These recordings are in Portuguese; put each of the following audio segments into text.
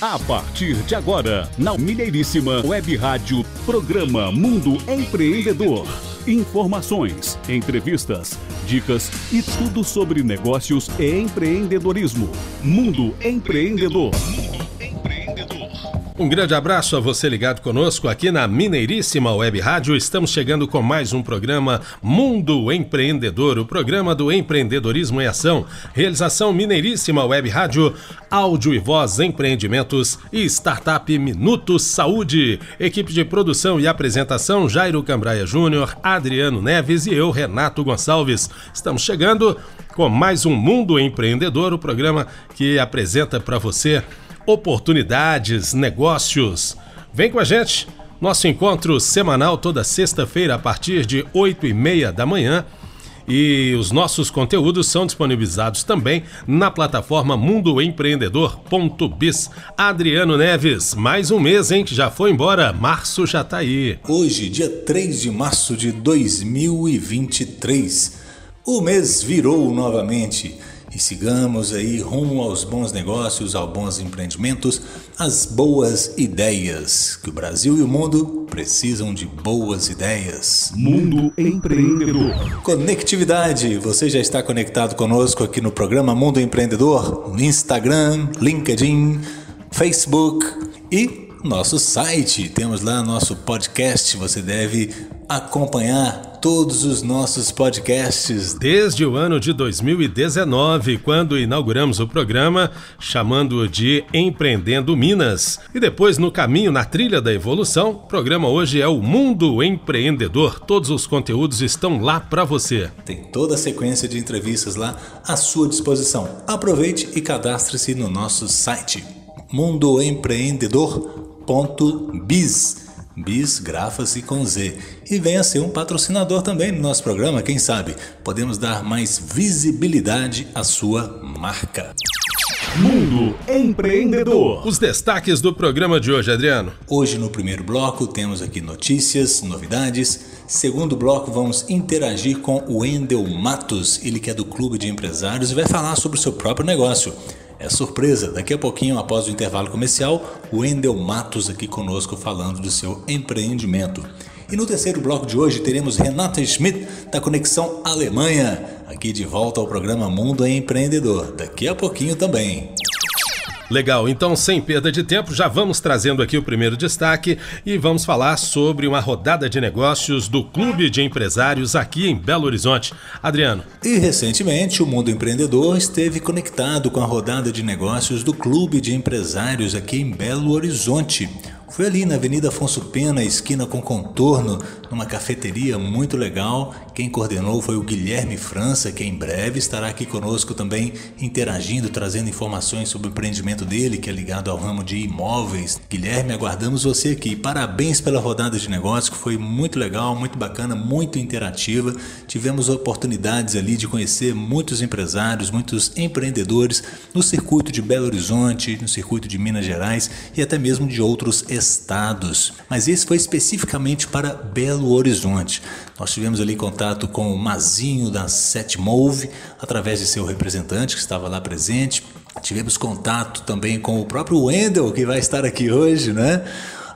A partir de agora, na Mineiríssima Web Rádio, programa Mundo Empreendedor. Informações, entrevistas, dicas e tudo sobre negócios e empreendedorismo. Mundo Empreendedor. Um grande abraço a você ligado conosco aqui na Mineiríssima Web Rádio. Estamos chegando com mais um programa Mundo Empreendedor, o programa do empreendedorismo em ação. Realização Mineiríssima Web Rádio, áudio e voz, empreendimentos e startup Minutos Saúde. Equipe de produção e apresentação Jairo Cambraia Júnior, Adriano Neves e eu, Renato Gonçalves. Estamos chegando com mais um Mundo Empreendedor, o programa que apresenta para você oportunidades, negócios. Vem com a gente, nosso encontro semanal toda sexta-feira a partir de 8 e meia da manhã. E os nossos conteúdos são disponibilizados também na plataforma mundoempreendedor.biz. Adriano Neves, mais um mês, hein, que já foi embora. Março já tá aí. Hoje, dia 3 de março de 2023. O mês virou novamente e sigamos aí rumo aos bons negócios, aos bons empreendimentos, às boas ideias, que o Brasil e o mundo precisam de boas ideias. Mundo Empreendedor. Conectividade. Você já está conectado conosco aqui no programa Mundo Empreendedor, no Instagram, LinkedIn, Facebook e nosso site. Temos lá nosso podcast. Você deve acompanhar todos os nossos podcasts. Desde o ano de 2019, quando inauguramos o programa, chamando-o de Empreendendo Minas. E depois, no caminho, na trilha da evolução, o programa hoje é o Mundo Empreendedor. Todos os conteúdos estão lá para você. Tem toda a sequência de entrevistas lá à sua disposição. Aproveite e cadastre-se no nosso site mundoempreendedor.biz bis grafa-se com Z. E venha ser um patrocinador também no nosso programa, quem sabe? Podemos dar mais visibilidade à sua marca. Mundo Empreendedor. Os destaques do programa de hoje, Adriano. Hoje no primeiro bloco temos aqui notícias, novidades. Segundo bloco vamos interagir com o Endel Matos, ele que é do Clube de Empresários e vai falar sobre o seu próprio negócio. É surpresa, daqui a pouquinho, após o intervalo comercial, o Endel Matos aqui conosco falando do seu empreendimento. E no terceiro bloco de hoje teremos Renata Schmidt, da Conexão Alemanha, aqui de volta ao programa Mundo Empreendedor. Daqui a pouquinho também. Legal, então sem perda de tempo, já vamos trazendo aqui o primeiro destaque e vamos falar sobre uma rodada de negócios do Clube de Empresários aqui em Belo Horizonte. Adriano. E recentemente o mundo empreendedor esteve conectado com a rodada de negócios do Clube de Empresários aqui em Belo Horizonte. Foi ali na Avenida Afonso Pena, esquina com contorno, numa cafeteria muito legal. Quem coordenou foi o Guilherme França, que em breve estará aqui conosco também interagindo, trazendo informações sobre o empreendimento dele, que é ligado ao ramo de imóveis. Guilherme, aguardamos você aqui. Parabéns pela rodada de negócio, que foi muito legal, muito bacana, muito interativa. Tivemos oportunidades ali de conhecer muitos empresários, muitos empreendedores no circuito de Belo Horizonte, no circuito de Minas Gerais e até mesmo de outros estados, mas esse foi especificamente para Belo Horizonte. Nós tivemos ali contato com o Mazinho da Setmove, através de seu representante que estava lá presente. Tivemos contato também com o próprio Wendel, que vai estar aqui hoje, né?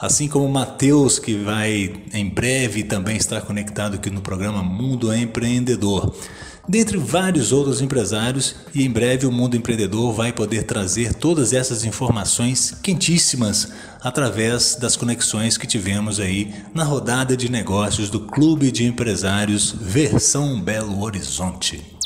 Assim como o Matheus, que vai em breve também estar conectado aqui no programa Mundo Empreendedor dentre vários outros empresários, e em breve o mundo empreendedor vai poder trazer todas essas informações quentíssimas através das conexões que tivemos aí na rodada de negócios do Clube de Empresários Versão Belo Horizonte.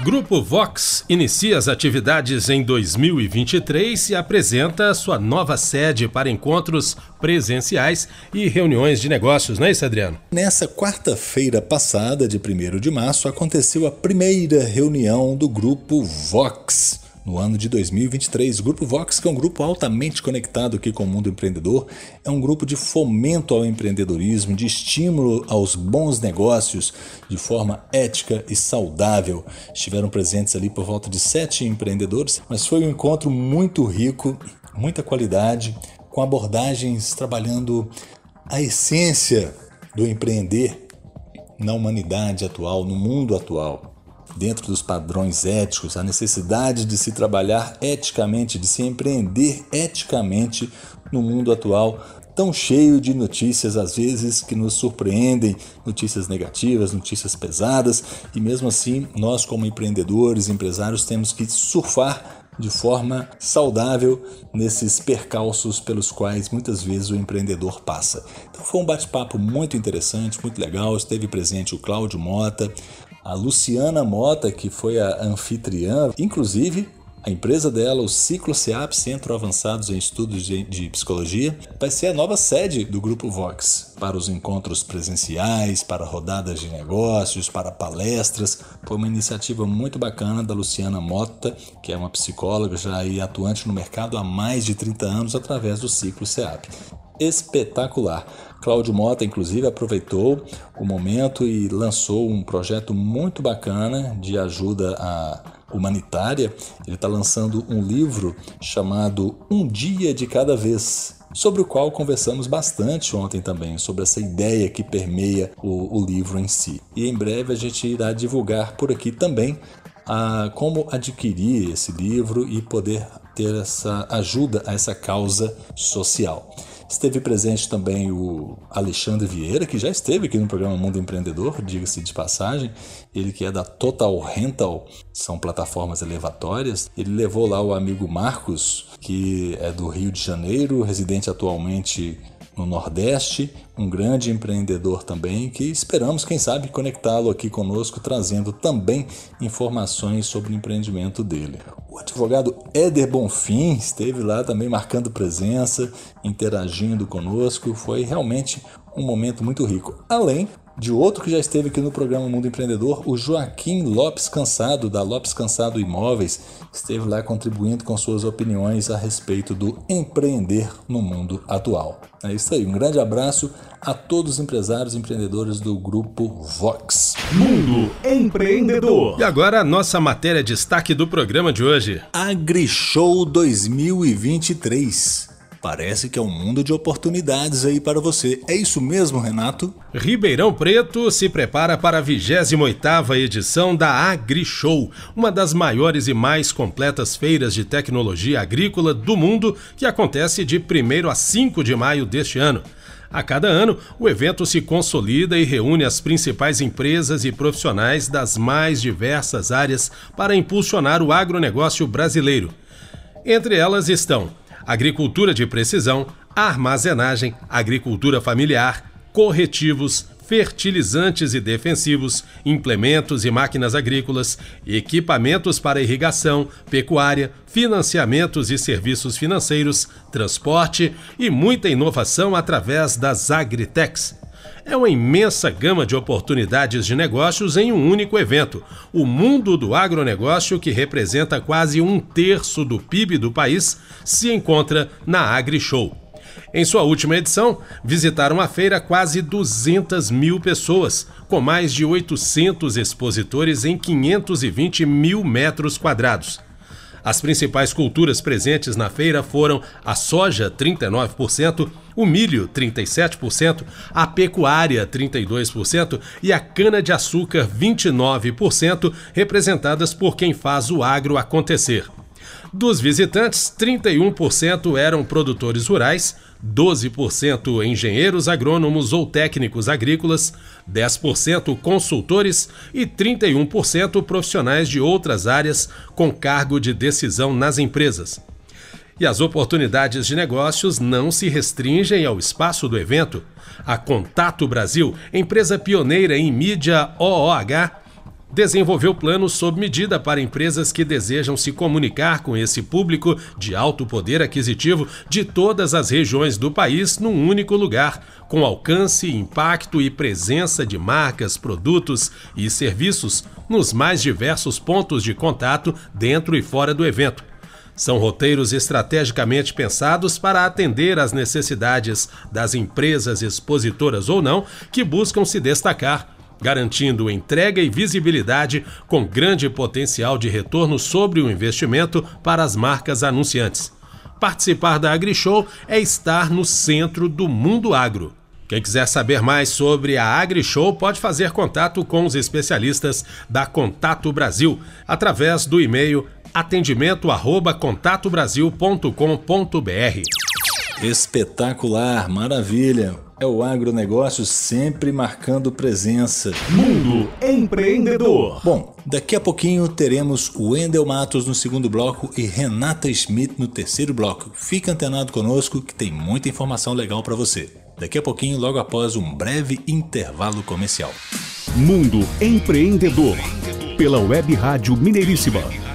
Grupo Vox inicia as atividades em 2023 e apresenta sua nova sede para encontros presenciais e reuniões de negócios, não é isso, Adriano? Nessa quarta-feira passada, de 1 de março, aconteceu a primeira reunião do Grupo Vox no ano de 2023. O Grupo Vox, que é um grupo altamente conectado aqui com o mundo empreendedor, é um grupo de fomento ao empreendedorismo, de estímulo aos bons negócios de forma ética e saudável. Estiveram presentes ali por volta de sete empreendedores, mas foi um encontro muito rico, muita qualidade, com abordagens trabalhando a essência do empreender na humanidade atual, no mundo atual dentro dos padrões éticos, a necessidade de se trabalhar eticamente, de se empreender eticamente no mundo atual tão cheio de notícias às vezes que nos surpreendem, notícias negativas, notícias pesadas, e mesmo assim nós como empreendedores, empresários temos que surfar de forma saudável nesses percalços pelos quais muitas vezes o empreendedor passa. Então foi um bate-papo muito interessante, muito legal. Esteve presente o Cláudio Mota, a Luciana Mota, que foi a anfitriã, inclusive a empresa dela, o Ciclo CEAP, Centro Avançados em Estudos de, Psicologia, vai ser a nova sede do Grupo Vox para os encontros presenciais, para rodadas de negócios, para palestras. Foi uma iniciativa muito bacana da Luciana Mota, que é uma psicóloga já atuante no mercado há mais de 30 anos através do Ciclo CEAP. Espetacular. Cláudio Mota, inclusive, aproveitou o momento e lançou um projeto muito bacana de ajuda humanitária, ele está lançando um livro chamado Um Dia de Cada Vez, sobre o qual conversamos bastante ontem também, sobre essa ideia que permeia o, o livro em si. E em breve a gente irá divulgar por aqui também a, como adquirir esse livro e poder ter essa ajuda a essa causa social. Esteve presente também o Alexandre Vieira, que já esteve aqui no programa Mundo Empreendedor, diga-se de passagem. Ele que é da Total Rental, são plataformas elevatórias. Ele levou lá o amigo Marcos, que é do Rio de Janeiro, residente atualmente no Nordeste, um grande empreendedor também, que esperamos, quem sabe, conectá-lo aqui conosco, trazendo também informações sobre o empreendimento dele. O advogado Éder Bonfim esteve lá também marcando presença, interagindo conosco, foi realmente um momento muito rico. Além de outro que já esteve aqui no programa Mundo Empreendedor, o Joaquim Lopes Cansado, da Lopes Cansado Imóveis, esteve lá contribuindo com suas opiniões a respeito do empreender no mundo atual. É isso aí, um grande abraço a todos os empresários e empreendedores do grupo Vox. Mundo Empreendedor. E agora a nossa matéria destaque do programa de hoje. AgriShow 2023. Parece que é um mundo de oportunidades aí para você. É isso mesmo, Renato? Ribeirão Preto se prepara para a 28ª edição da AgriShow, uma das maiores e mais completas feiras de tecnologia agrícola do mundo, que acontece de 1 a 5 de maio deste ano. A cada ano, o evento se consolida e reúne as principais empresas e profissionais das mais diversas áreas para impulsionar o agronegócio brasileiro. Entre elas estão agricultura de precisão, armazenagem, agricultura familiar, corretivos, fertilizantes e defensivos, implementos e máquinas agrícolas, equipamentos para irrigação, pecuária, financiamentos e serviços financeiros, transporte e muita inovação através das Agritechs. É uma imensa gama de oportunidades de negócios em um único evento. O mundo do agronegócio, que representa quase um terço do PIB do país, se encontra na AgriShow. Em sua última edição, visitaram a feira quase 200 mil pessoas, com mais de 800 expositores em 520 mil metros quadrados. As principais culturas presentes na feira foram a soja, 39%, o milho, 37%, a pecuária, 32% e a cana-de-açúcar, 29%, representadas por quem faz o agro acontecer. Dos visitantes, 31% eram produtores rurais, 12% engenheiros agrônomos ou técnicos agrícolas, 10% consultores e 31% profissionais de outras áreas com cargo de decisão nas empresas. E as oportunidades de negócios não se restringem ao espaço do evento. A Contato Brasil, empresa pioneira em mídia OOH, desenvolveu planos sob medida para empresas que desejam se comunicar com esse público de alto poder aquisitivo de todas as regiões do país num único lugar, com alcance, impacto e presença de marcas, produtos e serviços nos mais diversos pontos de contato dentro e fora do evento. São roteiros estrategicamente pensados para atender às necessidades das empresas expositoras ou não que buscam se destacar garantindo entrega e visibilidade com grande potencial de retorno sobre o investimento para as marcas anunciantes. Participar da AgriShow é estar no centro do mundo agro. Quem quiser saber mais sobre a AgriShow pode fazer contato com os especialistas da Contato Brasil através do e-mail atendimento@contatobrasil.com.br. Espetacular, maravilha. É o agronegócio sempre marcando presença. Mundo Empreendedor. Bom, daqui a pouquinho teremos o Wendel Matos no segundo bloco e Renata Schmidt no terceiro bloco. Fique antenado conosco que tem muita informação legal para você. Daqui a pouquinho, logo após um breve intervalo comercial. Mundo Empreendedor. Pela Web Rádio Mineiríssima